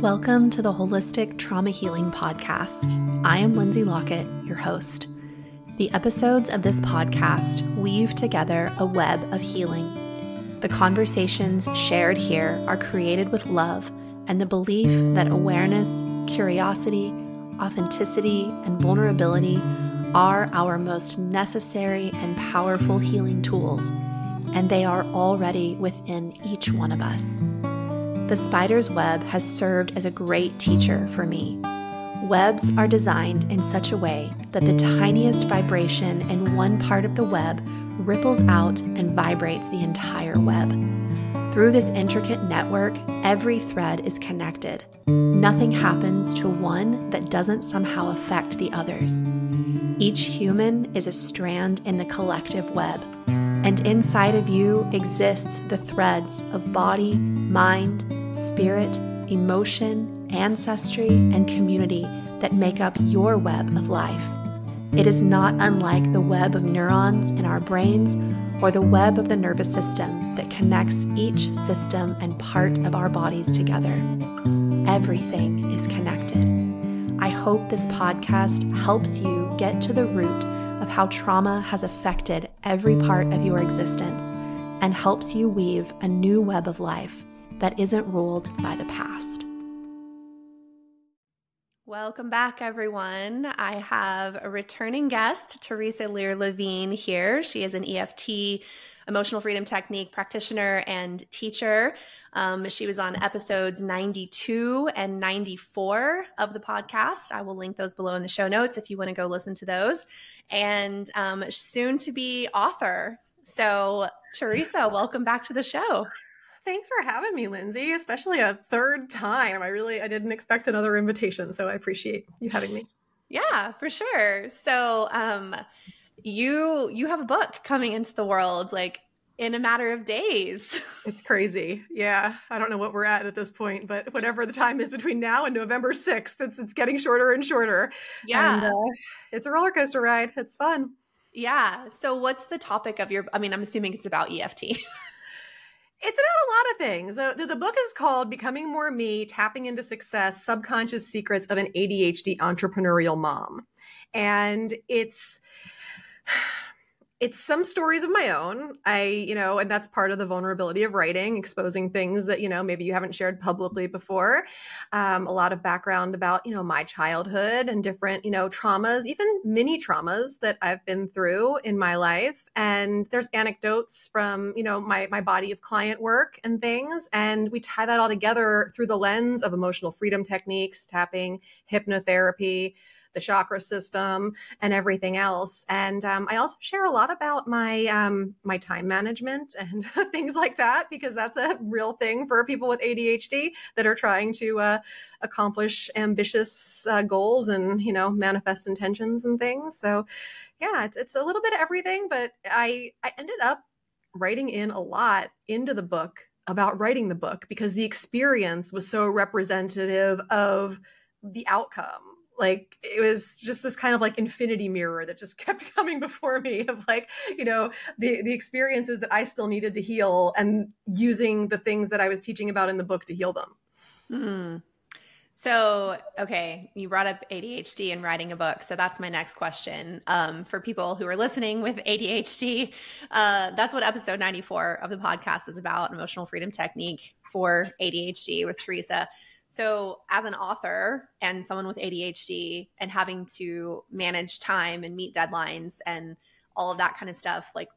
Welcome to the Holistic Trauma Healing Podcast. I am Lindsey Lockett, your host. The episodes of this podcast weave together a web of healing. The conversations shared here are created with love and the belief that awareness, curiosity, authenticity, and vulnerability are our most necessary and powerful healing tools, and they are already within each one of us. The spider's web has served as a great teacher for me. Webs are designed in such a way that the tiniest vibration in one part of the web ripples out and vibrates the entire web. Through this intricate network, every thread is connected. Nothing happens to one that doesn't somehow affect the others. Each human is a strand in the collective web, and inside of you exists the threads of body, mind, spirit, emotion, ancestry, and community that make up your web of life. It is not unlike the web of neurons in our brains or the web of the nervous system that connects each system and part of our bodies together. Everything is connected. I hope this podcast helps you get to the root of how trauma has affected every part of your existence and helps you weave a new web of life that isn't ruled by the past. Welcome back, everyone. I have a returning guest, Theresa Lear Levine, here. She is an EFT emotional freedom technique practitioner and teacher. Um, she was on episodes 92 and 94 of the podcast. I will link those below in the show notes if you want to go listen to those. And um, soon to be author. So, Theresa, welcome back to the show. Thanks for having me, Lindsey, especially a third time. I really I didn't expect another invitation, so I appreciate you having me. Yeah, for sure. So, um you you have a book coming into the world like in a matter of days. It's crazy. Yeah. I don't know what we're at at this point, but whatever the time is between now and November 6th, it's, it's getting shorter and shorter. Yeah. And, uh, it's a roller coaster ride. It's fun. Yeah. So, what's the topic of your? I mean, I'm assuming it's about EFT. It's about a lot of things. The, the, book is called Becoming More Me Tapping into Success Subconscious Secrets of an ADHD Entrepreneurial Mom. And it's it's some stories of my own. I, you know, and that's part of the vulnerability of writing, exposing things that, you know, maybe you haven't shared publicly before. Um, a lot of background about, you know, my childhood and different, you know, traumas, even mini traumas that I've been through in my life. And there's anecdotes from, you know, my, my body of client work and things. And we tie that all together through the lens of emotional freedom techniques, tapping, hypnotherapy, the chakra system, and everything else. And um, I also share a lot about my um, my time management and things like that because that's a real thing for people with ADHD that are trying to uh, accomplish ambitious uh, goals and you know manifest intentions and things. So yeah, it's it's a little bit of everything, but I I ended up writing in a lot into the book about writing the book because the experience was so representative of the outcome like it was just this kind of like infinity mirror that just kept coming before me of like you know the the experiences that i still needed to heal and using the things that i was teaching about in the book to heal them. Mm. so okay you brought up adhd and writing a book so that's my next question um, for people who are listening with adhd uh, that's what episode 94 of the podcast is about emotional freedom technique for adhd with theresa so, as an author and someone with ADHD and having to manage time and meet deadlines and all of that kind of stuff, like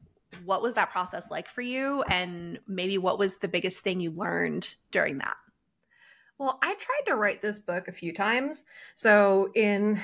what was that process like for you? And maybe what was the biggest thing you learned during that? Well, I tried to write this book a few times. So, in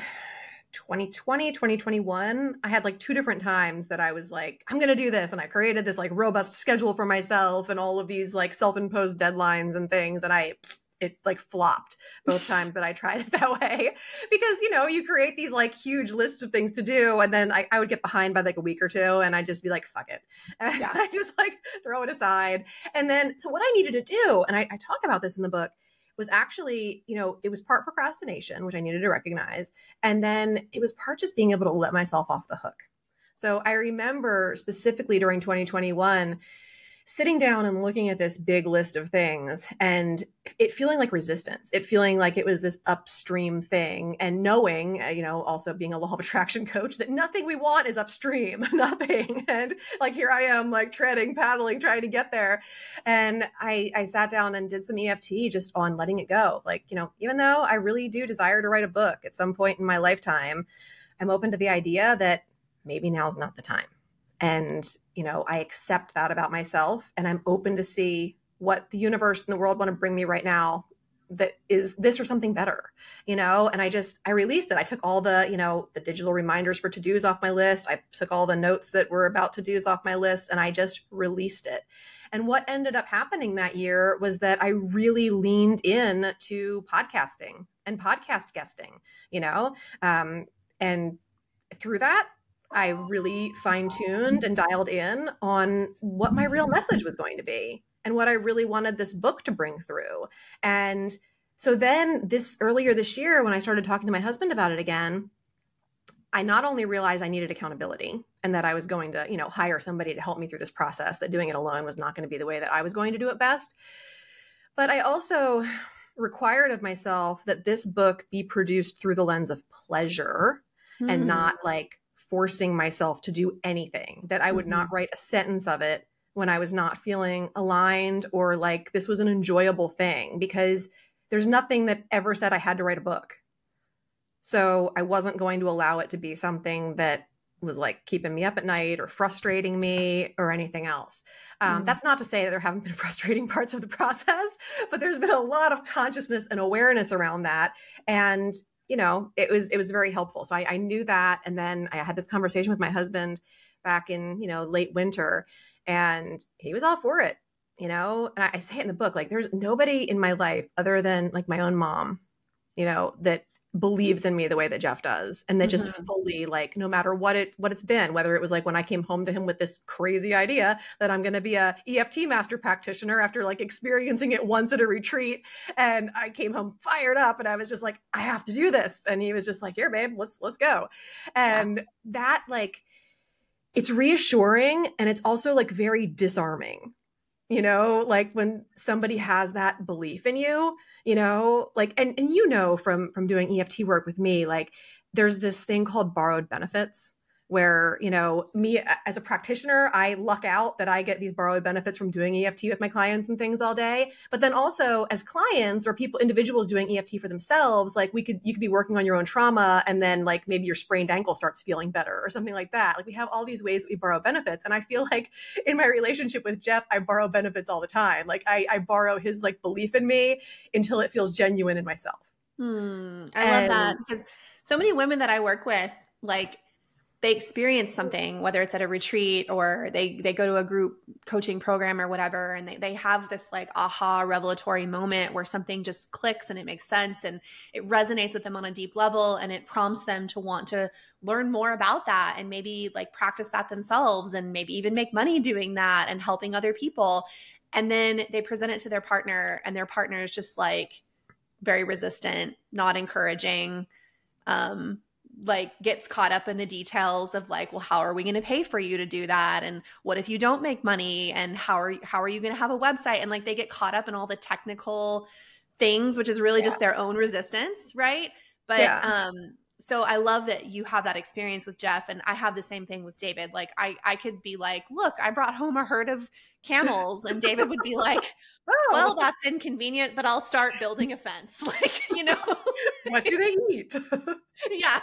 2020, 2021, I had like two different times that I was like, I'm going to do this. And I created this like robust schedule for myself and all of these like self imposed deadlines and things. And I it like flopped both times that I tried it that way. Because you know you create these like huge lists of things to do and then I, I would get behind by like a week or two and I'd just be like fuck it. And yeah. I just like throw it aside. And then so what I needed to do and I, I talk about this in the book was actually you know it was part procrastination which I needed to recognize and then it was part just being able to let myself off the hook. So I remember specifically during 2021 sitting down and looking at this big list of things and it feeling like resistance it feeling like it was this upstream thing and knowing uh, you know also being a law of attraction coach that nothing we want is upstream nothing. And like here i am like treading paddling trying to get there. And i i sat down and did some eft just on letting it go. Like you know even though i really do desire to write a book at some point in my lifetime i'm open to the idea that maybe now is not the time and you know i accept that about myself and i'm open to see what the universe and the world want to bring me right now that is this or something better you know? And i just i released it. I took all the you know the digital reminders for to do's off my list. I took all the notes that were about to do's off my list and i just released it. And what ended up happening that year was that i really leaned in to podcasting and podcast guesting you know? Um, and through that I really fine tuned and dialed in on what my real message was going to be and what I really wanted this book to bring through. And so then, this earlier this year, when I started talking to my husband about it again, I not only realized I needed accountability and that I was going to, you know, hire somebody to help me through this process, that doing it alone was not going to be the way that I was going to do it best, but I also required of myself that this book be produced through the lens of pleasure mm. and hmm. not like forcing myself to do anything, that I would mm-hmm. not write a sentence of it when I was not feeling aligned or like this was an enjoyable thing because there's nothing that ever said I had to write a book. So I wasn't going to allow it to be something that was like keeping me up at night or frustrating me or anything else. Um, mm. That's not to say that there haven't been frustrating parts of the process, but there's been a lot of consciousness and awareness around that. And you know, it was it was very helpful. So I, I knew that, and then I had this conversation with my husband back in you know late winter, and he was all for it. You know, and I, I say it in the book like there's nobody in my life other than like my own mom, you know, that believes in me the way that Jeff does and that mm-hmm. just fully like no matter what it what it's been whether it was like when I came home to him with this crazy idea that I'm going to be a EFT master practitioner after like experiencing it once at a retreat and I came home fired up and I was just like I have to do this and he was just like here babe let's let's go and yeah. that like it's reassuring and it's also like very disarming you know like when somebody has that belief in you you know like and and you know from from doing eft work with me like there's this thing called borrowed benefits where you know me as a practitioner i luck out that i get these borrowed benefits from doing eft with my clients and things all day. But then also as clients or people individuals doing eft for themselves like we could you could be working on your own trauma and then like maybe your sprained ankle starts feeling better or something like that. Like we have all these ways that we borrow benefits. And i feel like in my relationship with jeff i borrow benefits all the time. Like i, I borrow his like belief in me until it feels genuine in myself. Hmm, i and, love that because so many women that i work with like they experience something whether it's at a retreat or they they go to a group coaching program or whatever and they, they have this like aha revelatory moment where something just clicks and it makes sense and it resonates with them on a deep level and it prompts them to want to learn more about that and maybe like practice that themselves and maybe even make money doing that and helping other people. And then they present it to their partner and their partner is just like very resistant not encouraging um like gets caught up in the details of like well how are we going to pay for you to do that and what if you don't make money and how are how are you going to have a website and like they get caught up in all the technical things which is really yeah. just their own resistance right but yeah. um so I love that you have that experience with Jeff and I have the same thing with David. Like I I could be like, "Look, I brought home a herd of camels." And David would be like, oh. "Well, that's inconvenient, but I'll start building a fence." Like, you know, what do they eat? yeah.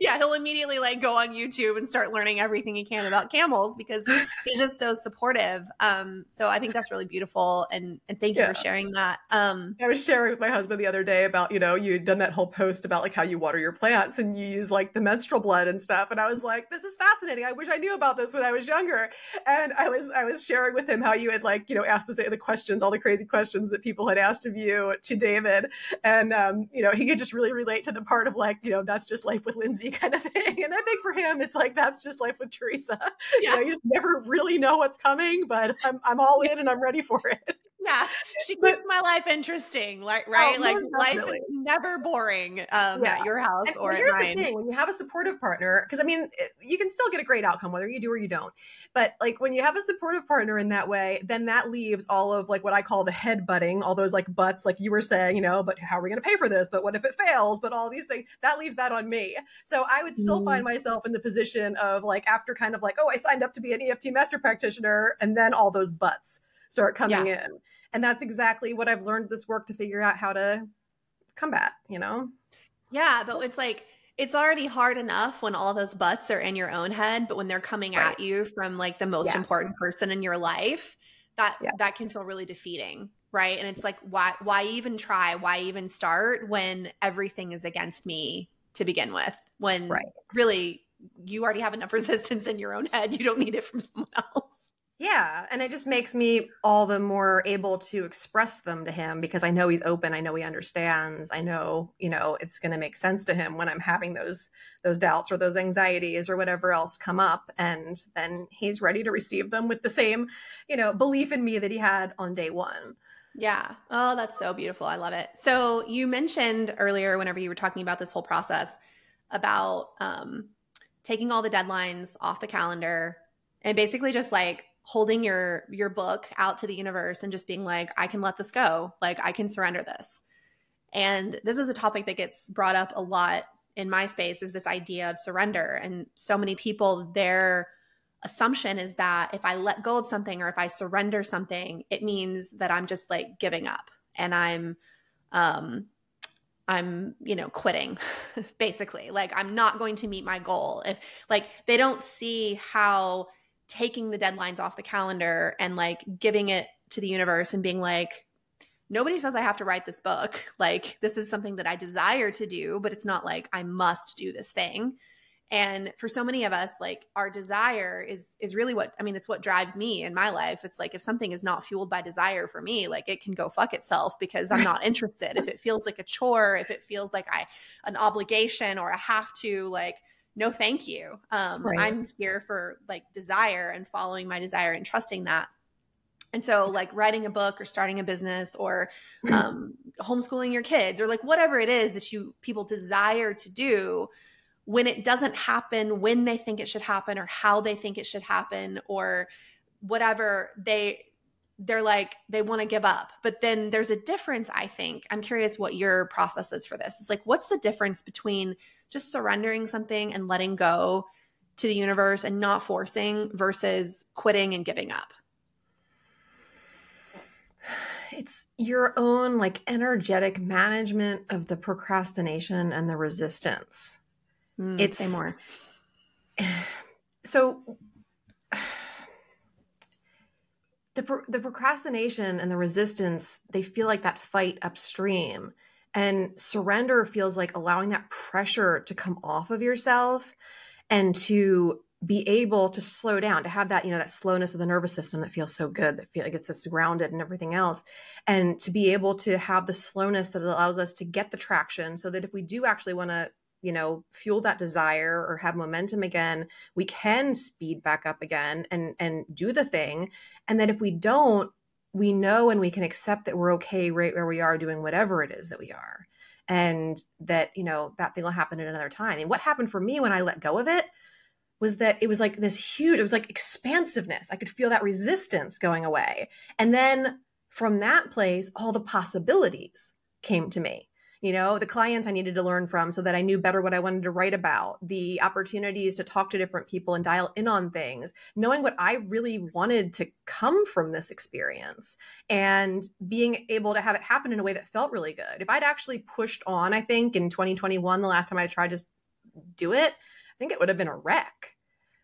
yeah, he'll immediately like go on YouTube and start learning everything he can about camels because he's just so supportive. Um, so I think that's really beautiful and and thank you yeah. for sharing that. Um, I was sharing with my husband the other day about, you know, you'd done that whole post about like how you water your plants and you use like the menstrual blood and stuff. And I was like, this is fascinating. I wish I knew about this when I was younger. And I was I was sharing with him how you had like, you know, asked the, the questions, all the crazy questions that people had asked of you to David. And um, you know, he could just really relate to the part of like, you know, that's just life with Lindsey kind of thing. And I think for him, it's like that's just life with Theresa. Yeah. You, know, you just never really know what's coming, but I'm I'm all in and I'm ready for it. Yeah, she keeps my life interesting, like right, oh, like life is never boring um, yeah. at your house and or here's the thing: when you have a supportive partner, because I mean, you can still get a great outcome whether you do or you don't. But like when you have a supportive partner in that way, then that leaves all of like what I call the head butting, all those like butts, like you were saying, you know. But how are we going to pay for this? But what if it fails? But all these things that leaves that on me. So I would still mm. find myself in the position of like after kind of like, oh, I signed up to be an EFT master practitioner, and then all those butts start coming yeah. in. And that's exactly what I've learned this work to figure out how to combat, you know? Yeah, but it's like it's already hard enough when all those butts are in your own head, but when they're coming right. at you from like the most yes. important person in your life, that yeah. that can feel really defeating, right? And it's like why why even try? Why even start when everything is against me to begin with? When right. really you already have enough resistance in your own head. You don't need it from someone else. Yeah, and it just makes me all the more able to express them to him because I know he's open, I know he understands. I know, you know, it's going to make sense to him when I'm having those those doubts or those anxieties or whatever else come up and then he's ready to receive them with the same, you know, belief in me that he had on day 1. Yeah. Oh, that's so beautiful. I love it. So, you mentioned earlier whenever you were talking about this whole process about um taking all the deadlines off the calendar and basically just like holding your your book out to the universe and just being like i can let this go. Like i can surrender this. And this is a topic that gets brought up a lot in my space is this idea of surrender. And so many people their assumption is that if i let go of something or if i surrender something it means that i'm just like giving up and i'm um i'm you know quitting basically. Like i'm not going to meet my goal. If like they don't see how taking the deadlines off the calendar and like giving it to the universe and being like nobody says i have to write this book. Like this is something that i desire to do but it's not like i must do this thing. And for so many of us like our desire is is really what i mean it's what drives me in my life. It's like if something is not fueled by desire for me like it can go fuck itself because i'm not interested. If it feels like a chore if it feels like i an obligation or a have to like no thank you. Um, right. i'm here for like desire and following my desire and trusting that. And so like writing a book or starting a business or um, homeschooling your kids or like whatever it is that you people desire to do when it doesn't happen when they think it should happen or how they think it should happen or whatever they they're like they want to give up. But then there's a difference i think. I'm curious what your process is for this. It's like what's the difference between just surrendering something and letting go to the universe and not forcing versus quitting and giving up? It's your own like energetic management of the procrastination and the resistance. Mm, it's say more. So the the procrastination and the resistance they feel like that fight upstream and surrender feels like allowing that pressure to come off of yourself and to be able to slow down to have that you know that slowness of the nervous system that feels so good that feel like it's just grounded and everything else and to be able to have the slowness that allows us to get the traction so that if we do actually want to you know fuel that desire or have momentum again we can speed back up again and and do the thing. And then if we don't we know and we can accept that we're okay right where we are doing whatever it is that we are. And that you know that thing will happen at another time. And what happened for me when i let go of it was that it was like this huge it was like expansiveness. I could feel that resistance going away. And then from that place all the possibilities came to me you know the clients i needed to learn from so that i knew better what i wanted to write about the opportunities to talk to different people and dial in on things knowing what i really wanted to come from this experience and being able to have it happen in a way that felt really good. If i'd actually pushed on i think in 2021 the last time i tried to do it i think it would have been a wreck.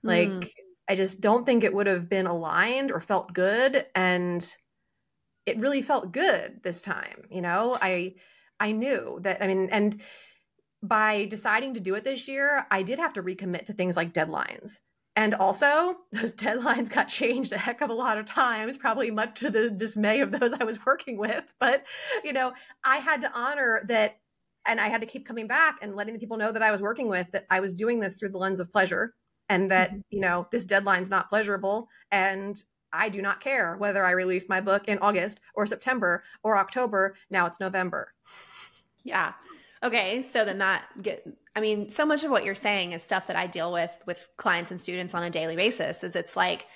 Like mm. i just don't think it would have been aligned or felt good and it really felt good this time you know? I I knew that, I mean, and by deciding to do it this year, I did have to recommit to things like deadlines. And also, those deadlines got changed a heck of a lot of times, probably much to the dismay of those I was working with. But, you know, I had to honor that and I had to keep coming back and letting the people know that I was working with that I was doing this through the lens of pleasure and that, mm-hmm. you know, this deadline's not pleasurable and I do not care whether I release my book in August or September or October. Now it's November. Yeah. Okay. So then that get, I mean, so much of what you're saying is stuff that I deal with with clients and students on a daily basis is it's like,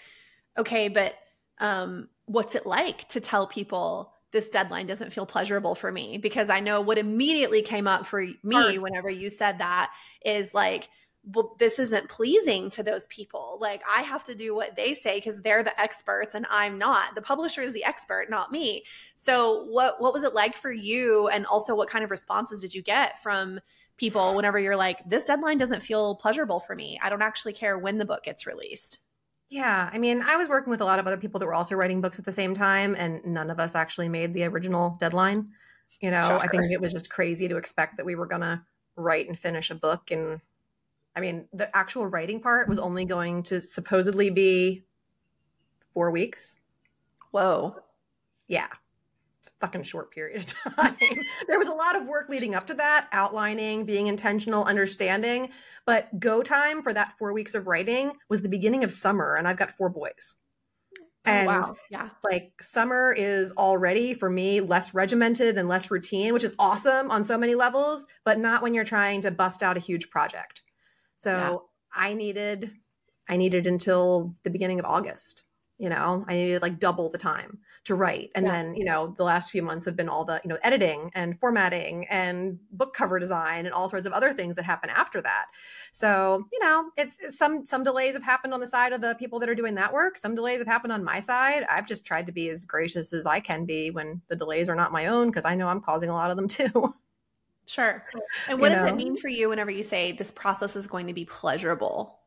okay, but um, what's it like to tell people this deadline doesn't feel pleasurable for me? Because I know what immediately came up for me Hard. whenever you said that is like, well, this isn't pleasing to those people. Like, I have to do what they say because they're the experts and I'm not. The publisher is the expert, not me. So, what what was it like for you? And also, what kind of responses did you get from people whenever you're like, this deadline doesn't feel pleasurable for me? I don't actually care when the book gets released. Yeah, I mean, I was working with a lot of other people that were also writing books at the same time, and none of us actually made the original deadline. You know, Shocker. I think it was just crazy to expect that we were going to write and finish a book in I mean, the actual writing part was only going to supposedly be four weeks. Whoa. Yeah. fucking short period of time. there was a lot of work leading up to that, outlining, being intentional, understanding. But go time for that four weeks of writing was the beginning of summer, and I've got four boys. Oh, and oh, wow. yeah, like summer is already for me less regimented and less routine, which is awesome on so many levels, but not when you're trying to bust out a huge project. So yeah. I needed I needed until the beginning of August. You know, I needed like double the time to write. And yeah. then, you know, the last few months have been all the, you know, editing and formatting and book cover design and all sorts of other things that happen after that. So, you know, it's, it's some some delays have happened on the side of the people that are doing that work. Some delays have happened on my side. I've just tried to be as gracious as I can be when the delays are not my own because I know I'm causing a lot of them too. Sure. And what does know? it mean for you whenever you say this process is going to be pleasurable?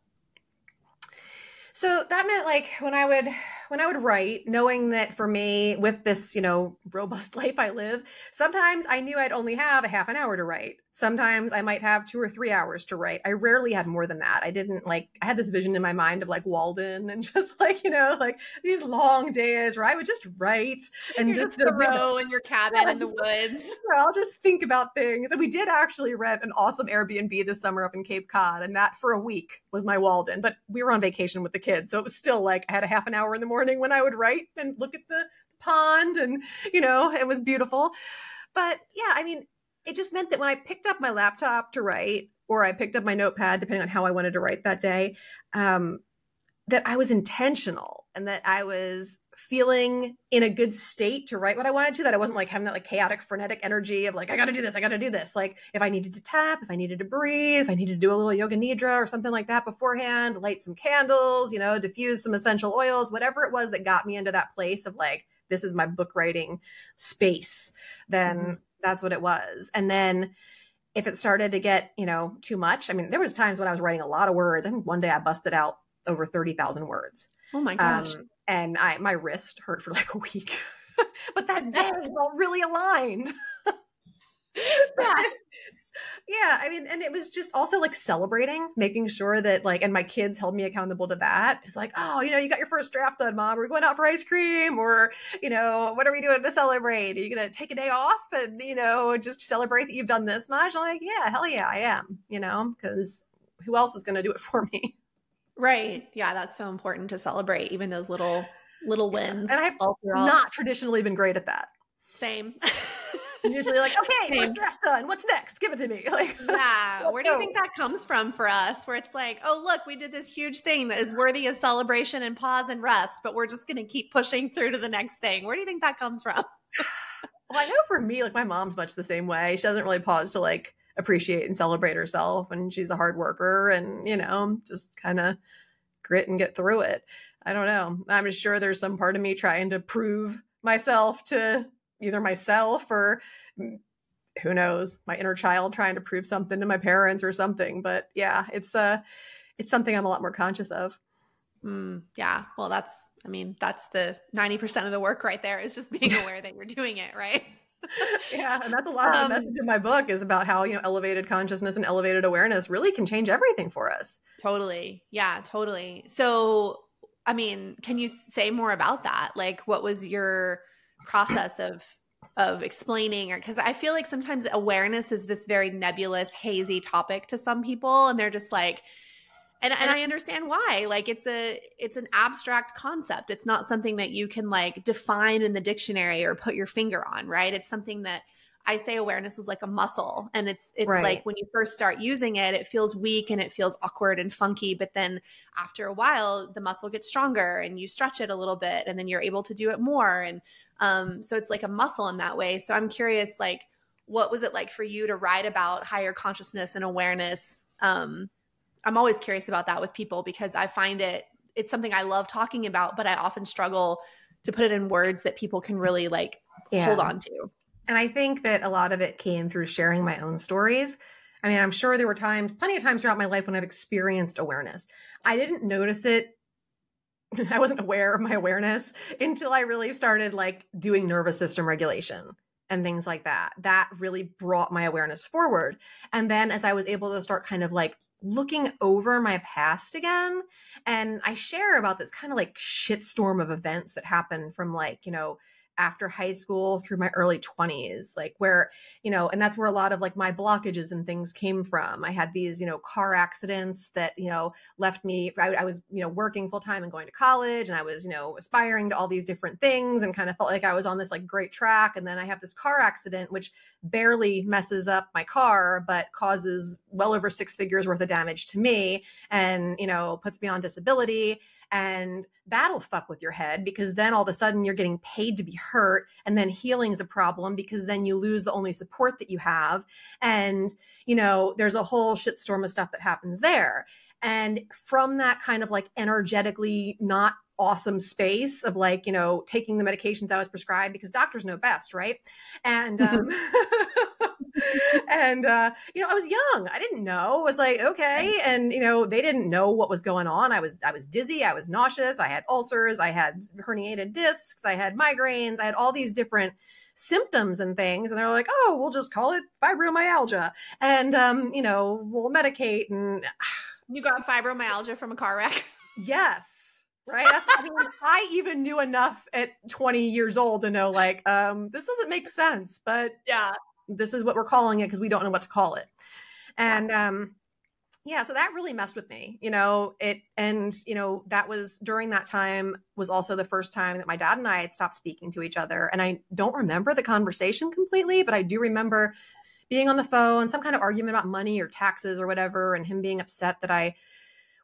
So that meant like when I would when I would write, knowing that for me with this, you know, robust life I live, sometimes I knew I'd only have a half an hour to write. Sometimes I might have 2 or 3 hours to write. I rarely had more than that. I didn't like I had this vision in my mind of like Walden and just like, you know, like these long days where I would just write and You're just, just Thoreau in your cabin yeah, in the woods. I'll just think about things. And we did actually rent an awesome Airbnb this summer up in Cape Cod and that for a week was my Walden, but we were on vacation with the kids. So it was still like I had a half an hour in the morning when I would write and look at the pond and, you know, it was beautiful. But yeah, I mean, it just meant that when I picked up my laptop to write, or I picked up my notepad, depending on how I wanted to write that day, um, that I was intentional and that I was feeling in a good state to write what I wanted to, that I wasn't like having that like chaotic, frenetic energy of like, I gotta do this, I gotta do this. Like if I needed to tap, if I needed to breathe, if I needed to do a little yoga nidra or something like that beforehand, light some candles, you know, diffuse some essential oils, whatever it was that got me into that place of like, this is my book writing space, then mm-hmm. That's what it was. And then if it started to get, you know, too much, I mean, there was times when I was writing a lot of words. I think one day I busted out over 30,000 words. Oh my gosh. Um, and I my wrist hurt for like a week. but that day felt really aligned. yeah. Yeah, I mean, and it was just also like celebrating, making sure that like, and my kids held me accountable to that. It's like, oh, you know, you got your first draft done, mom. We're going out for ice cream, or you know, what are we doing to celebrate? Are you gonna take a day off and you know just celebrate that you've done this much? I'm like, yeah, hell yeah, I am. You know, because who else is gonna do it for me? Right. Yeah, that's so important to celebrate even those little little wins. Yeah. And I've not traditionally been great at that. Same. usually like, okay, Same. first draft done. What's next? Give it to me. Like, yeah. Where do you think that comes from for us? Where it's like, oh, look, we did this huge thing that is worthy of celebration and pause and rest, but we're just going to keep pushing through to the next thing. Where do you think that comes from? well, I know for me, like my mom's much the same way. She doesn't really pause to like appreciate and celebrate herself and she's a hard worker and you know just kind of grit and get through it i don't know i'm sure there's some part of me trying to prove myself to either myself or who knows my inner child trying to prove something to my parents or something but yeah it's uh it's something i'm a lot more conscious of mm, yeah well that's i mean that's the 90% of the work right there is just being aware that you're doing it right yeah, and that's a lot of the um, message in my book is about how, you know, elevated consciousness and elevated awareness really can change everything for us. Totally. Yeah, totally. So, I mean, can you say more about that? Like what was your process of of explaining or cuz I feel like sometimes awareness is this very nebulous, hazy topic to some people and they're just like and, and i understand why like it's a it's an abstract concept it's not something that you can like define in the dictionary or put your finger on right it's something that I say awareness is like a muscle and it's it's right. like when you first start using it it feels weak and it feels awkward and funky but then after a while the muscle gets stronger and you stretch it a little bit and then you're able to do it more and um so it's like a muscle in that way so I'm curious like what was it like for you to write about higher consciousness and awareness um I'm always curious about that with people because I find it it's something I love talking about but I often struggle to put it in words that people can really like yeah. hold on to and I think that a lot of it came through sharing my own stories. I mean, I'm sure there were times, plenty of times throughout my life when I've experienced awareness. I didn't notice it. I wasn't aware of my awareness until I really started like doing nervous system regulation and things like that. That really brought my awareness forward. And then as I was able to start kind of like looking over my past again, and I share about this kind of like shitstorm of events that happened from like, you know, after high school through my early 20s like where you know and that's where a lot of like my blockages and things came from. I had these you know car accidents that you know left me i, I was you know working full time and going to college and i was you know aspiring to all these different things and kind of felt like i was on this like great track and then i have this car accident which barely messes up my car but causes well over six figures worth of damage to me and you know puts me on disability and that'll fuck with your head because then all of a sudden you're getting paid to be hurt. And then healing is a problem because then you lose the only support that you have. And, you know, there's a whole shitstorm of stuff that happens there. And from that kind of like energetically not awesome space of like you know taking the medications i was prescribed because doctors know best right and um, and uh, you know, I was young. I didn't know. I was like, okay, and you know, they didn't know what was going on. I was I was dizzy. I was nauseous. I had ulcers. I had herniated discs. I had migraines. I had all these different symptoms and things and they're like oh we'll just call it fibromyalgia and um you know we'll medicate and you got fibromyalgia from a car wreck yes right I, mean, I even knew enough at 20 years old to know like um this doesn't make sense but yeah this is what we're calling it because we don't know what to call it. And um yeah, so that really messed with me, you know, it and you know, that was during that time was also the first time that my dad and I had stopped speaking to each other. And I don't remember the conversation completely, but I do remember being on the phone, some kind of argument about money or taxes or whatever, and him being upset that I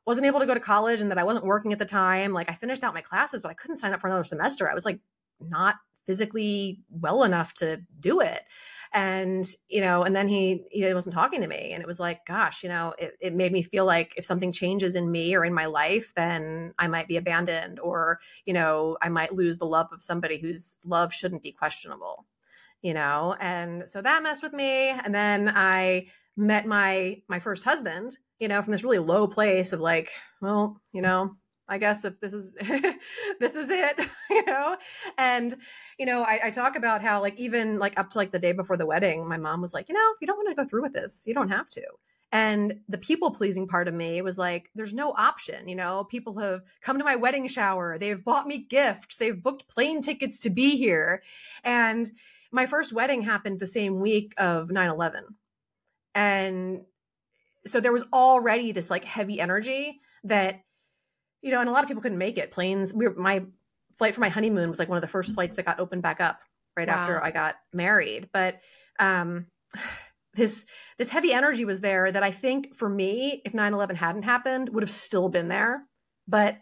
wasn't able to go to college and that I wasn't working at the time. Like I finished out my classes, but I couldn't sign up for another semester. I was like not physically well enough to do it. And you know and then he he wasn't talking to me. And it was like gosh you know it, it made me feel like if something changes in me or in my life then i might be abandoned or you know i might lose the love of somebody whose love shouldn't be questionable you know? And so that messed with me. And then i met my my first husband you know from this really low place of like well you know I guess if this is this is it, you know. And you know, I, I, talk about how like even like up to like the day before the wedding, my mom was like, you know, if you don't want to go through with this, you don't have to. And the people pleasing part of me was like, there's no option. You know, people have come to my wedding shower, they've bought me gifts, they've booked plane tickets to be here. And my first wedding happened the same week of 9 11. And so there was already this like heavy energy that you know, and a lot of people couldn't make it. Planes, we were, my flight for my honeymoon was like one of the first flights that got opened back up right wow. after I got married. But um, this this heavy energy was there that I think for me, if 9-11 hadn't happened, would have still been there. But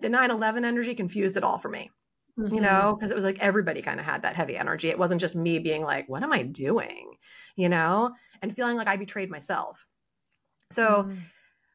the 9-11 energy confused it all for me. Mm-hmm. You know, because it was like everybody kind of had that heavy energy. It wasn't just me being like, what am I doing? You know, and feeling like I betrayed myself. So mm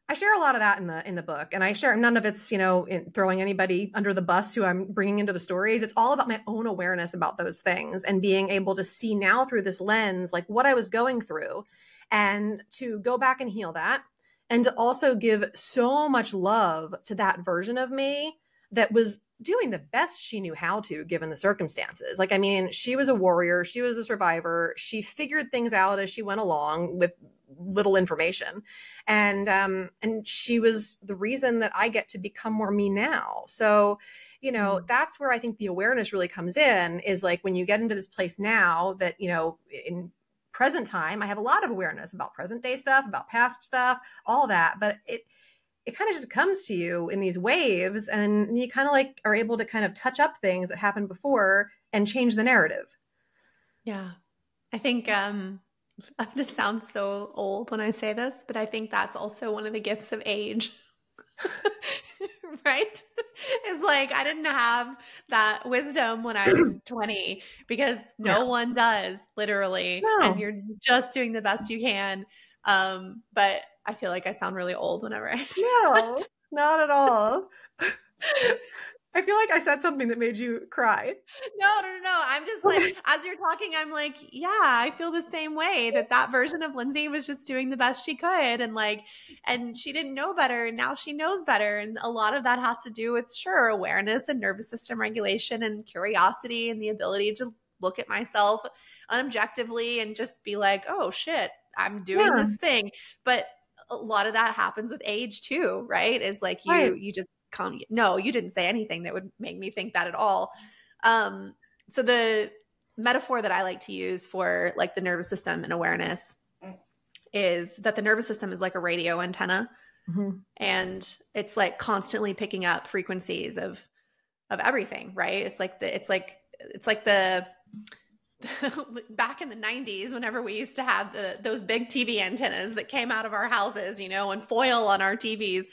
I share a lot of that in the in the book, and I share none of it's you know throwing anybody under the bus who I'm bringing into the stories. It's all about my own awareness about those things and being able to see now through this lens like what I was going through, and to go back and heal that, and to also give so much love to that version of me that was doing the best she knew how to given the circumstances. Like, I mean, she was a warrior, she was a survivor, she figured things out as she went along with little information. And um and she was the reason that I get to become more me now. So, you know, mm. that's where I think the awareness really comes in is like when you get into this place now that, you know, in present time, I have a lot of awareness about present day stuff, about past stuff, all that, but it it kind of just comes to you in these waves and you kind of like are able to kind of touch up things that happened before and change the narrative yeah I think um, I'm going to sound so old when I say this, but I think that's also one of the gifts of age. right? It's like I didn't have that wisdom when I was 20 because no yeah. one does, literally. No. And you're just doing the best you can. Um, but I feel like I sound really old whenever I say No, not at all. I feel like I said something that made you cry. No, no, no, no. I'm just like, as you're talking, I'm like, yeah, I feel the same way that that version of Lindsey was just doing the best she could. And like, and she didn't know better. And now she knows better. And a lot of that has to do with, sure, awareness and nervous system regulation and curiosity and the ability to look at myself unobjectively and just be like, oh shit, I'm doing yeah. this thing. But a lot of that happens with age too, right? Is like you, right. you just come no you didn't say anything that would make me think that at all um so the metaphor that i like to use for like the nervous system and awareness is that the nervous system is like a radio antenna mm-hmm. and it's like constantly picking up frequencies of of everything right it's like the it's like it's like the back in the 90s whenever we used to have the those big tv antennas that came out of our houses you know and foil on our tvs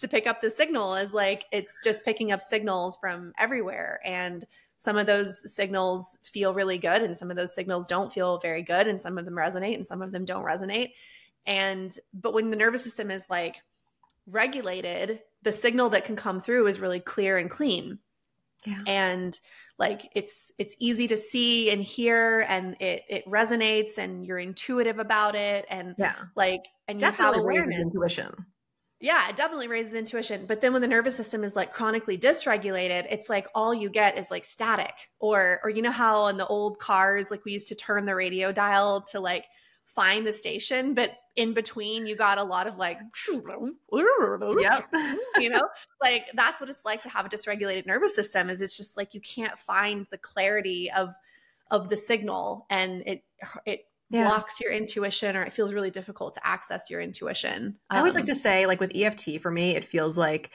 to pick up the signal is like it's just picking up signals from everywhere. And some of those signals feel really good and some of those signals don't feel very good and some of them resonate and some of them don't resonate. And but when the nervous system is like regulated the signal that can come through is really clear and clean yeah. and like it's it's easy to see and hear and it it resonates and you're intuitive about it and yeah like and Definitely you have awareness intuition yeah, it definitely raises intuition. But then when the nervous system is like chronically dysregulated, it's like all you get is like static. Or or you know how in the old cars, like we used to turn the radio dial to like find the station, but in between you got a lot of like yep. you know, like that's what it's like to have a dysregulated nervous system is it's just like you can't find the clarity of of the signal and it it yeah. blocks your intuition or it feels really difficult to access your intuition. I always like um, to say, like with EFT, for me, it feels like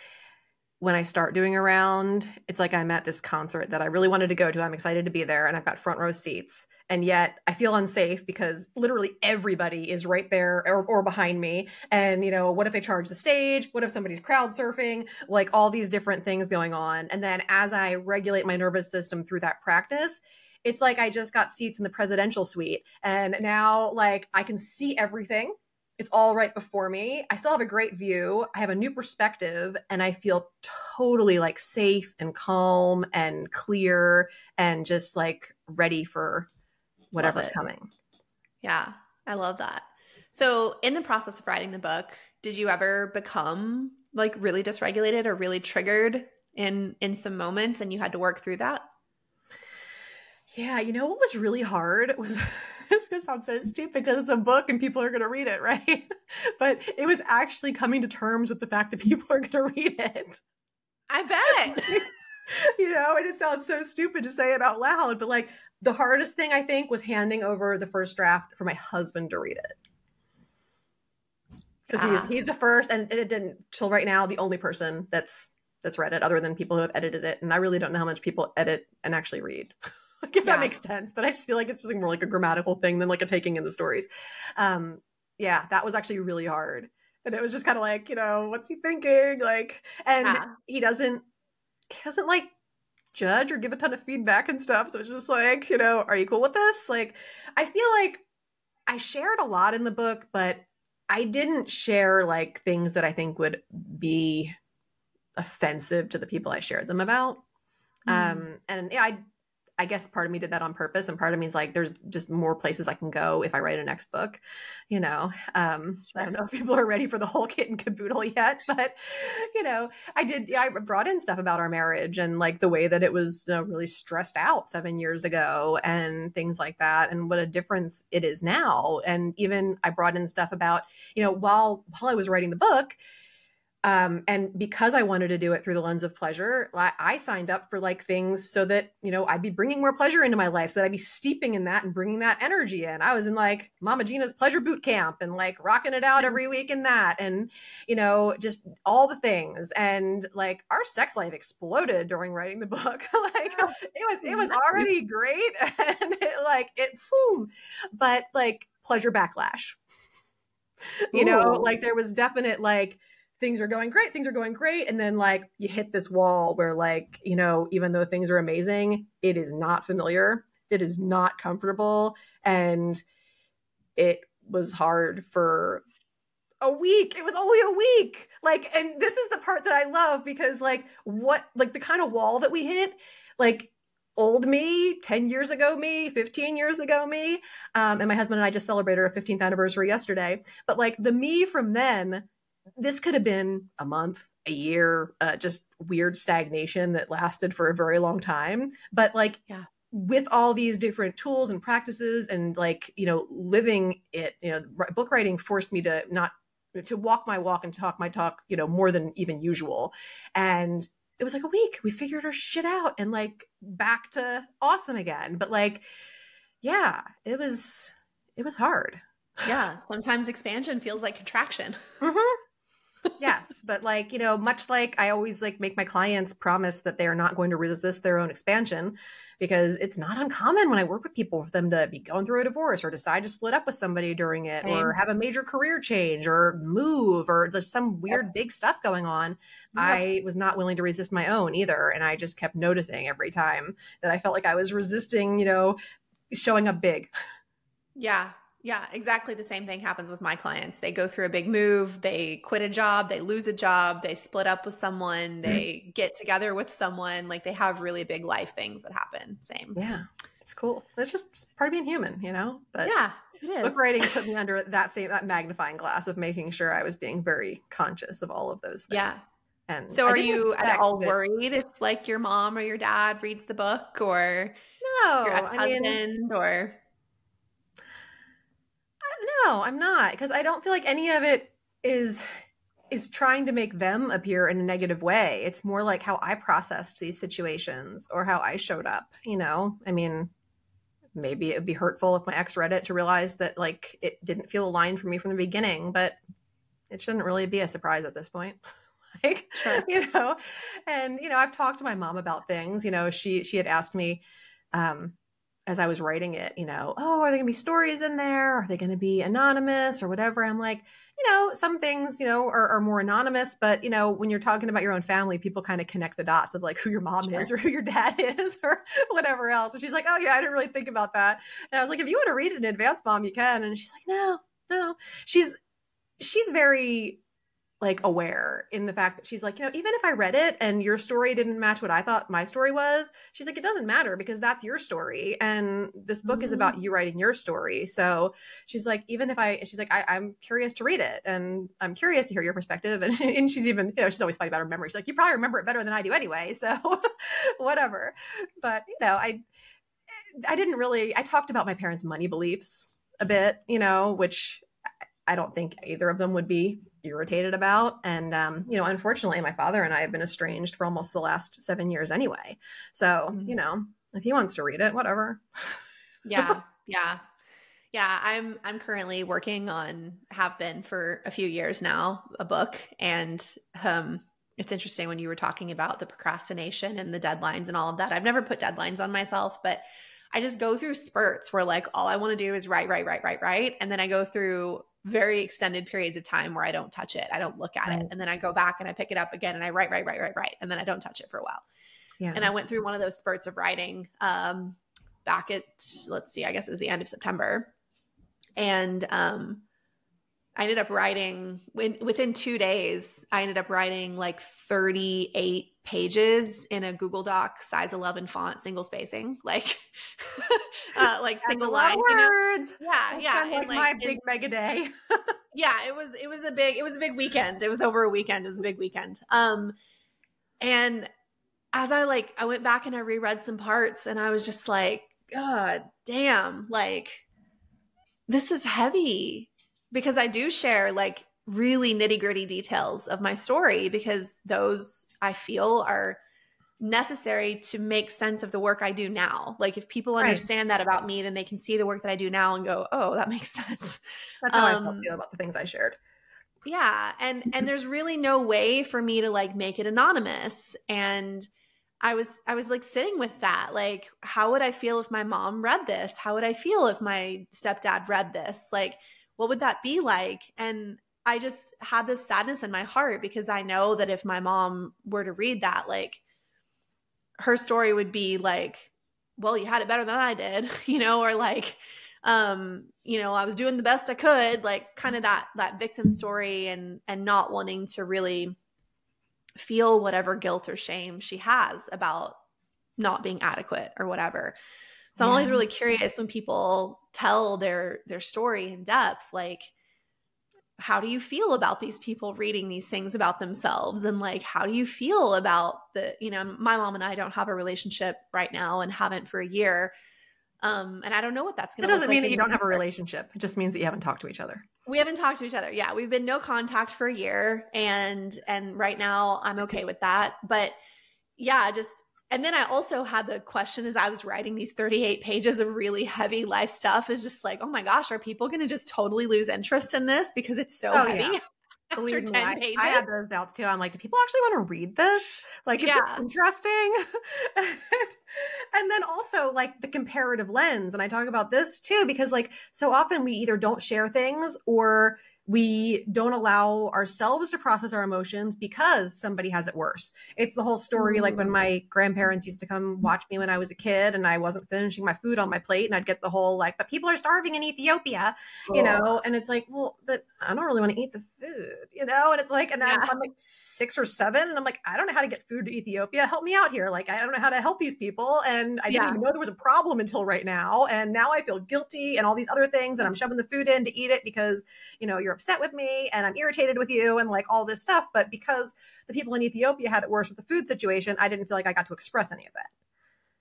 when I start doing around, it's like I'm at this concert that I really wanted to go to. I'm excited to be there and I've got front row seats. And yet I feel unsafe because literally everybody is right there or, or behind me. And, you know, what if they charge the stage? What if somebody's crowd surfing? Like all these different things going on. And then as I regulate my nervous system through that practice, it's like I just got seats in the presidential suite and now like I can see everything. It's all right before me. I still have a great view. I have a new perspective and I feel totally like safe and calm and clear and just like ready for whatever's coming. Yeah, I love that. So, in the process of writing the book, did you ever become like really dysregulated or really triggered in in some moments and you had to work through that? Yeah, you know what was really hard was it's gonna sound so stupid because it's a book and people are gonna read it, right? but it was actually coming to terms with the fact that people are gonna read it. I bet. you know, and it sounds so stupid to say it out loud, but like the hardest thing I think was handing over the first draft for my husband to read it. Because ah. he's he's the first and it didn't till right now the only person that's that's read it other than people who have edited it. And I really don't know how much people edit and actually read. like if yeah. that makes sense. But I just feel like it's just like more like a grammatical thing than like a taking in the stories. Um, yeah, that was actually really hard. And it was just kind of like, you know, what's he thinking? Like, and yeah. he doesn't, doesn't like judge or give a ton of feedback and stuff. So it's just like, you know, are you cool with this? Like, I feel like I shared a lot in the book, but I didn't share like things that I think would be offensive to the people I shared them about. Mm. Um, and yeah, I I guess part of me did that on purpose, and part of me is like, there's just more places I can go if I write a next book. You know, um, I don't know if people are ready for the whole kit and caboodle yet, but you know, I did. Yeah, I brought in stuff about our marriage and like the way that it was you know, really stressed out seven years ago, and things like that, and what a difference it is now. And even I brought in stuff about you know while while I was writing the book. Um, and because I wanted to do it through the lens of pleasure, I signed up for like things so that, you know, I'd be bringing more pleasure into my life, so that I'd be steeping in that and bringing that energy in. I was in like Mama Gena's pleasure boot camp and like rocking it out every week in that. And, you know, just all the things. And like our sex life exploded during writing the book. like it was, it was already great. And it like, it, boom. But like pleasure backlash. You Ooh. know, like there was definite like, things are going great, things are going great. And then like you hit this wall where like, you know, even though things are amazing, it is not familiar. It is not comfortable. And it was hard for a week. It was only a week. Like, and this is the part that I love because like what like the kind of wall that we hit, like old me 10 years ago me 15 years ago me um, and my husband and i just celebrated our 15th anniversary yesterday but like the me from then this could have been a month, a year, uh, just weird stagnation that lasted for a very long time. But like, yeah. With all these different tools and practices, and like you know, living it, you know, book writing forced me to not to walk my walk and talk my talk, you know, more than even usual. And it was like a week. We figured our shit out and like back to awesome again. But like, yeah, it was it was hard. Yeah, sometimes expansion feels like contraction. Mm-hmm yes, but like, you know, much like I always like make my clients promise that they are not going to resist their own expansion because it's not uncommon when I work with people for them to be going through a divorce or decide to split up with somebody during it or have a major career change or move or just some weird yep. big stuff going on. Yep. I was not willing to resist my own either. And I just kept noticing every time that I felt like I was resisting, you know, showing up big. Yeah. Yeah, exactly the same thing happens with my clients. They go through a big move, they quit a job, they lose a job, they split up with someone, mm-hmm. they mm-hmm. get together with someone, like they have really big life things that happen. Same. Yeah. It's cool. It's just part of being human, you know? But yeah, it is. Book writing put me under that same that magnifying glass of making sure I was being very conscious of all of those things. Yeah. And so are you at all worried if like your mom or your dad reads the book or no, your ex-husband I mean, or no, I'm not because I don't feel like any of it is is trying to make them appear in a negative way. It's more like how I processed these situations or how I showed up, you know? I mean, maybe it would be hurtful if my ex read it to realize that like it didn't feel aligned for me from the beginning, but it shouldn't really be a surprise at this point. like, sure. you know, and you know, I've talked to my mom about things, you know, she she had asked me um as I was writing it, you know, oh, are there gonna be stories in there? Are they gonna be anonymous or whatever? I'm like, you know, some things, you know, are, are more anonymous, but you know, when you're talking about your own family, people kind of connect the dots of like who your mom sure. is or who your dad is or whatever else. And she's like, oh yeah, I didn't really think about that. And I was like, if you want to read it in advance, mom, you can. And she's like, no, no. She's she's very like aware in the fact that she's like, you know, even if I read it and your story didn't match what I thought my story was, she's like, it doesn't matter because that's your story. And this book mm-hmm. is about you writing your story. So she's like, even if I, she's like, I, am curious to read it and I'm curious to hear your perspective. And, and she's even, you know, she's always fighting about her memory. She's like, you probably remember it better than I do anyway. So whatever. But, you know, I, I didn't really, I talked about my parents' money beliefs a bit, you know, which I don't think either of them would be irritated about. And, um, you know, unfortunately, my father and I have been estranged for almost the last seven years anyway. So, mm-hmm. you know, if he wants to read it, whatever. yeah. Yeah. Yeah, I'm I'm currently working on have been for a few years now a book and um it's interesting when you were talking about the procrastination and the deadlines and all of that. I've never put deadlines on myself, but I just go through spurts where like all I want to do is write, write, write, write, write. And then I go through very extended periods of time where I don't touch it. I don't look at right. it. And then I go back and I pick it up again and I write, write, write, write, write. And then I don't touch it for a while. Yeah. And I went through one of those spurts of writing um, back at, let's see, I guess it was the end of September. And um, I ended up writing when, within two days, I ended up writing like 38 pages in a Google Doc, size 11 font, single spacing, like, uh, like single line. Words. You know? Yeah, yeah. Like, and like my big mega day. yeah, it was it was a big it was a big weekend. It was over a weekend. It was a big weekend. Um, and as I like I went back and I reread some parts, and I was just like, God damn, like this is heavy because I do share like really nitty gritty details of my story because those I feel are necessary to make sense of the work I do now. Like if people understand right. that about me, then they can see the work that I do now and go, "Oh, that makes sense." That's how um, I too about the things I shared. Yeah, and and there's really no way for me to like make it anonymous and I was I was like sitting with that like how would I feel if my mom read this? How would I feel if my stepdad read this? Like what would that be like? And I just had this sadness in my heart because I know that if my mom were to read that like her story would be like, well, you had it better than I did, you know, or like, um, you know, I was doing the best I could, like kind of that that victim story and and not wanting to really feel whatever guilt or shame she has about not being adequate or whatever. So yeah. I'm always really curious when people tell their their story in depth, like how do you feel about these people reading these things about themselves? And like how do you feel about the you know my mom and i don't have a relationship right now and haven't for a year. Um and i don't know what that's gonna be. it doesn't mean like that you don't have a relationship. It just means that you haven't talked to each other. We haven't talked to each other. Yeah we've been no contact for a year and and right now i'm okay with that. But yeah just and then I also had the question as I was writing these 38 pages of really heavy life stuff is just like, oh my gosh, are people going to just totally lose interest in this because it's so oh, heavy? Yeah. After 10 I, pages. I had those doubts too. I'm like, do people actually want to read this? Like, is yeah. interesting? and then also like the comparative lens. And I talk about this too, because like so often we either don't share things or we don't allow ourselves to process our emotions because somebody has it worse. It's the whole story like when mm. my grandparents used to come watch me when I was a kid and I wasn't finishing my food on my plate and I'd get the whole like, but people are starving in Ethiopia, you know? And it's like, well, but I don't really want to eat the food, you know? And it's like, and yeah. I'm like six or seven and I'm like, I don't know how to get food to Ethiopia. Help me out here. Like, I don't know how to help these people. And I didn't even know there was a problem until right now. And now I feel guilty and all these other things. And I'm shoving the food in to eat it because, you know, you're upset with me and I'm irritated with you and like all this stuff. But because the people in Ethiopia had it worse with the food situation, I didn't feel like I got to express any of that.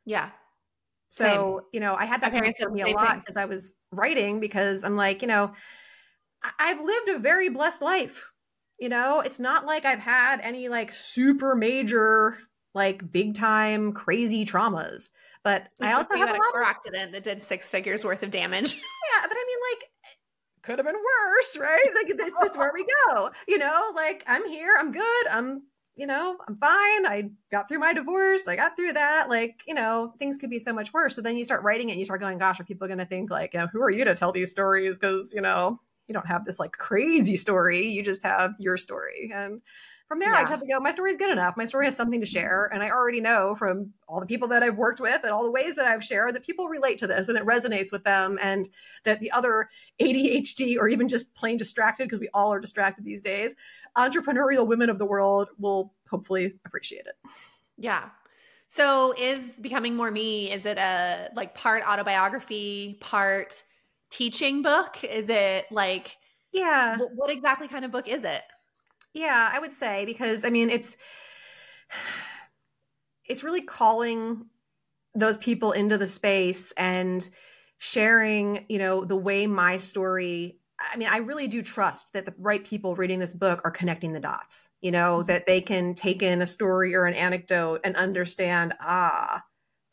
Yeah. So, Same. you know, I had that okay, happen to me a lot thing. as I was writing because I'm like, you know, I've lived a very blessed life. You know, it's not like I've had any like super major, like big time crazy traumas. But I also had a, a car accident that did six figures worth of damage. Yeah, but I mean, like, could have been worse, right? Like this, is where we go. You know, like I'm here, I'm good, I'm you know, I'm fine. I got through my divorce. I got through that. Like, you know, things could be so much worse. So then you start writing it and you start going, gosh, are people going to think like, you know, who are you to tell these stories? Cause, you know, you don't have this like crazy story. You just have your story. And from there, yeah. I just have to go, my story is good enough. My story has something to share. And I already know from all the people that I've worked with and all the ways that I've shared that people relate to this and it resonates with them. And that the other ADHD or even just plain distracted, because we all are distracted these days, entrepreneurial women of the world will hopefully appreciate it. Yeah. So is becoming more me, is it a like part autobiography, part teaching book? Is it like, yeah. what exactly kind of book is it? Yeah, I would say because I mean it's it's really calling those people into the space and sharing, you know, the way my story I mean, I really do trust that the right people reading this book are connecting the dots, you know, mm-hmm. that they can take in a story or an anecdote and understand, ah,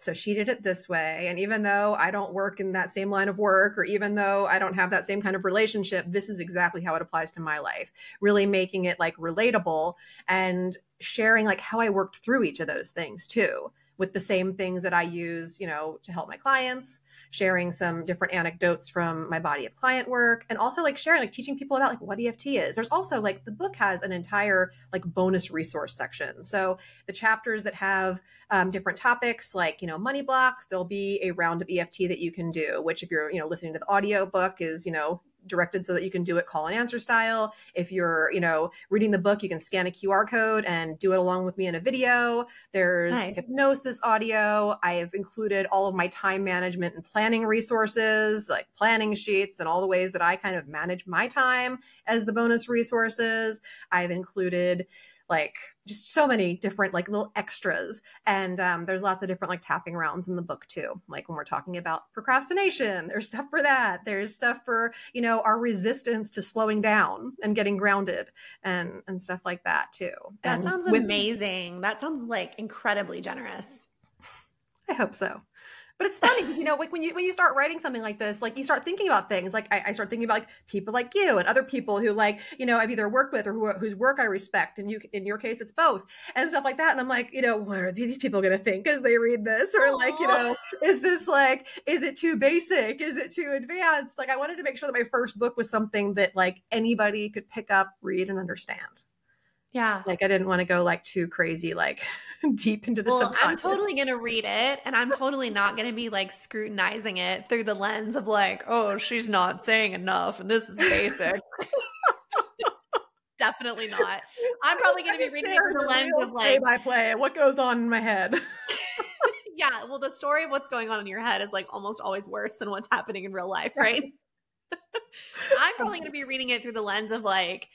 so she did it this way. And even though I don't work in that same line of work, or even though I don't have that same kind of relationship, this is exactly how it applies to my life. Really making it like relatable and sharing like how I worked through each of those things too with the same things that I use, you know, to help my clients, sharing some different anecdotes from my body of client work, and also like sharing, like teaching people about like what EFT is. There's also like the book has an entire like bonus resource section. So the chapters that have um, different topics like, you know, money blocks, there'll be a round of EFT that you can do, which if you're, you know, listening to the audio book is, you know, directed so that you can do it call and answer style. If you're, you know, reading the book, you can scan a QR code and do it along with me in a video. There's nice. hypnosis audio. I have included all of my time management and planning resources, like planning sheets and all the ways that I kind of manage my time as the bonus resources. I've included like just so many different like little extras. And um, there's lots of different like tapping rounds in the book too. Like when we're talking about procrastination there's stuff for that. There's stuff for you know our resistance to slowing down and getting grounded and and stuff like that too. That and sounds amazing. That sounds like incredibly generous. I hope so but it's funny you know, like when you when you start writing something like this, like you start thinking about things. Like I, I start thinking about like people like you and other people who like you know I've either worked with or who, whose work I respect. And you, in your case, it's both and stuff like that. And I'm like, you know, what are these people going to think as they read this? Or like, you know, is this like, is it too basic? Is it too advanced? Like, I wanted to make sure that my first book was something that like anybody could pick up, read, and understand. Yeah. Like I didn't want to go like too crazy, like deep into the well, I'm totally gonna read it and I'm totally not gonna be like scrutinizing it through the lens of like, oh, she's not saying enough and this is basic. Definitely not. I'm probably gonna be reading it through the lens of like play by play, what goes on in my head. yeah, well the story of what's going on in your head is like almost always worse than what's happening in real life, right? I'm probably gonna be reading it through the lens of like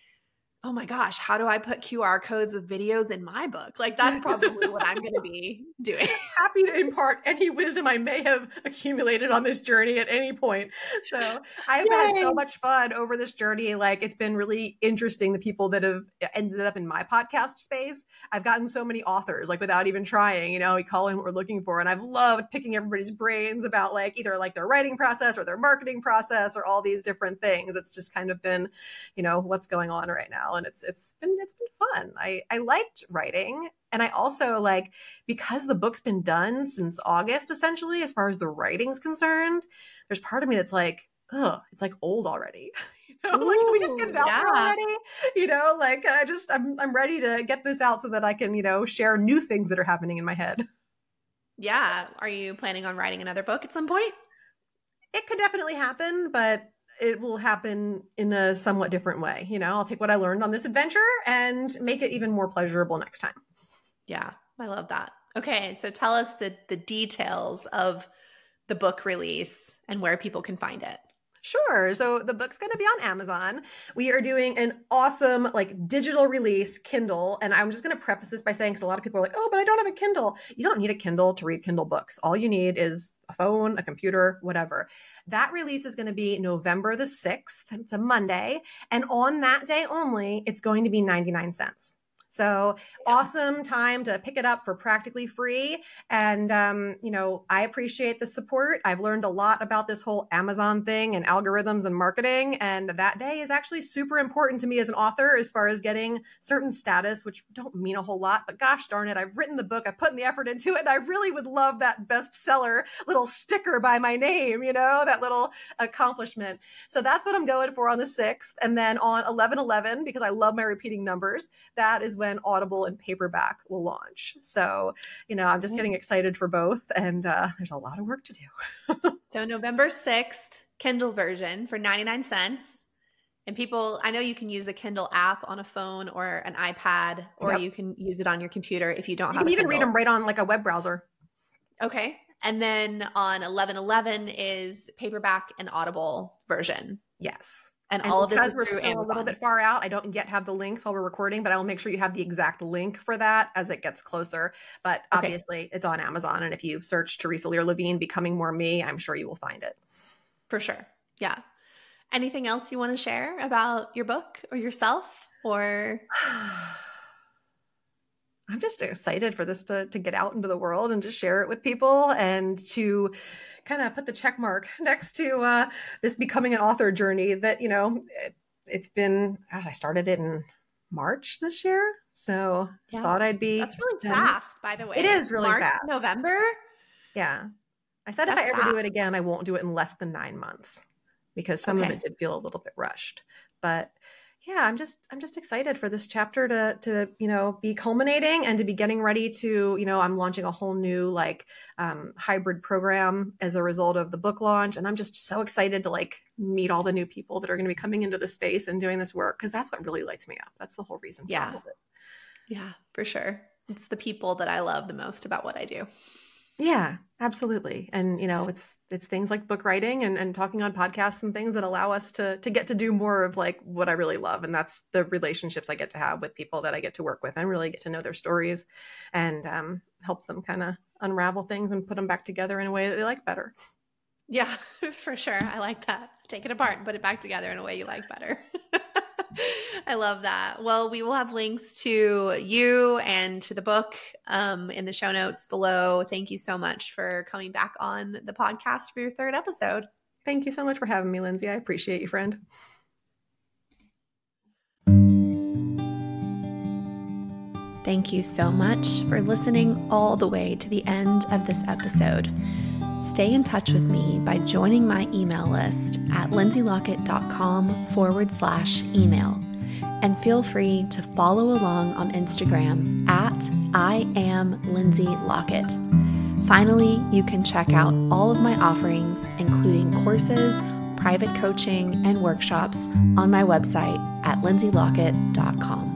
oh my gosh, how do I put QR codes of videos in my book? Like that's probably what I'm going to be doing. Happy to impart any wisdom I may have accumulated on this journey at any point. So I've Yay. had so much fun over this journey. Like it's been really interesting. The people that have uh, ended up in my podcast space, I've gotten so many authors, like without even trying, you know, we call in what we're looking for. And I've loved picking everybody's brains about like either like their writing process or their marketing process or all these different things. It's just kind of been, you know, what's going on right now and it's it's been it's been fun. I I liked writing and I also like because the book's been done since August essentially as far as the writing's concerned, there's part of me that's like, oh, it's like old already. you know, Ooh, like can we just get it out yeah. already? You know, like I just I'm I'm ready to get this out so that I can, you know, share new things that are happening in my head. Yeah. Are you planning on writing another book at some point? It could definitely happen, but it will happen in a somewhat different way. You know, I'll take what I learned on this adventure and make it even more pleasurable next time. Yeah, I love that. Okay, so tell us the the details of the book release and where people can find it. Sure. So the book's going to be on Amazon. We are doing an awesome like digital release Kindle. And I'm just going to preface this by saying, because a lot of people are like, oh, but I don't have a Kindle. You don't need a Kindle to read Kindle books. All you need is a phone, a computer, whatever. That release is going to be November the 6th. It's a Monday. And on that day only, it's going to be 99 cents. So yeah. awesome time to pick it up for practically free. And, um, you know, I appreciate the support. I've learned a lot about this whole Amazon thing and algorithms and marketing. And that day is actually super important to me as an author as far as getting certain status, which don't mean a whole lot, but gosh darn it, I've written the book, I've put in the effort into it. And I really would love that bestseller little sticker by my name, you know, that little accomplishment. So that's what I'm going for on the 6th. And then on 11 11, because I love my repeating numbers, that is when Audible and paperback will launch. So, you know, I'm just getting excited for both, and uh, there's a lot of work to do. so, November 6th, Kindle version for 99 cents. And people, I know you can use the Kindle app on a phone or an iPad, or yep. you can use it on your computer if you don't you have. You can even read them right on like a web browser. Okay, and then on eleven eleven is paperback and Audible version. Yes. And, and all of this is we're still Amazon. a little bit far out. I don't yet have the links while we're recording, but I will make sure you have the exact link for that as it gets closer. But okay. obviously, it's on Amazon, and if you search Theresa Lear Levine "Becoming More Me," I'm sure you will find it. For sure, yeah. Anything else you want to share about your book or yourself, or? I'm just excited for this to to get out into the world and to share it with people and to kind of put the check mark next to uh, this becoming an author journey that, you know, it, has been, God, I started it in March this year. So yeah. thought I'd be. That's really done. fast, by the way. It is really March, fast. November? Yeah. I said That's if I ever fast. do it again, I won't do it in less than nine months because some okay. of it did feel a little bit rushed. But yeah i'm just i'm just excited for this chapter to to you know be culminating and to be getting ready to you know i'm launching a whole new like um, hybrid program as a result of the book launch. And i'm just so excited to like meet all the new people that are going to be coming into the space and doing this work because that's what really lights me up. That's the whole reason yeah. yeah for sure. It's the people that i love the most about what i do Yeah, absolutely. And you know, it's it's things like book writing and, and talking on podcasts and things that allow us to to get to do more of like what I really love. And that's the relationships I get to have with people that I get to work with and really get to know their stories and um, help them kind of unravel things and put them back together in a way that they like better. Yeah, for sure. I like that. Take it apart and put it back together in a way you like better. I love that. Well, we will have links to you and to the book um, in the show notes below. Thank you so much for coming back on the podcast for your third episode. Thank you so much for having me, Lindsey. I appreciate you, friend. Thank you so much for listening all the way to the end of this episode. Stay in touch with me by joining my email list at lindseylockett.com forward slash email. And feel free to follow along on Instagram at I am Lindsey Lockett. Finally, you can check out all of my offerings, including courses, private coaching, and workshops on my website at lindseylockett.com.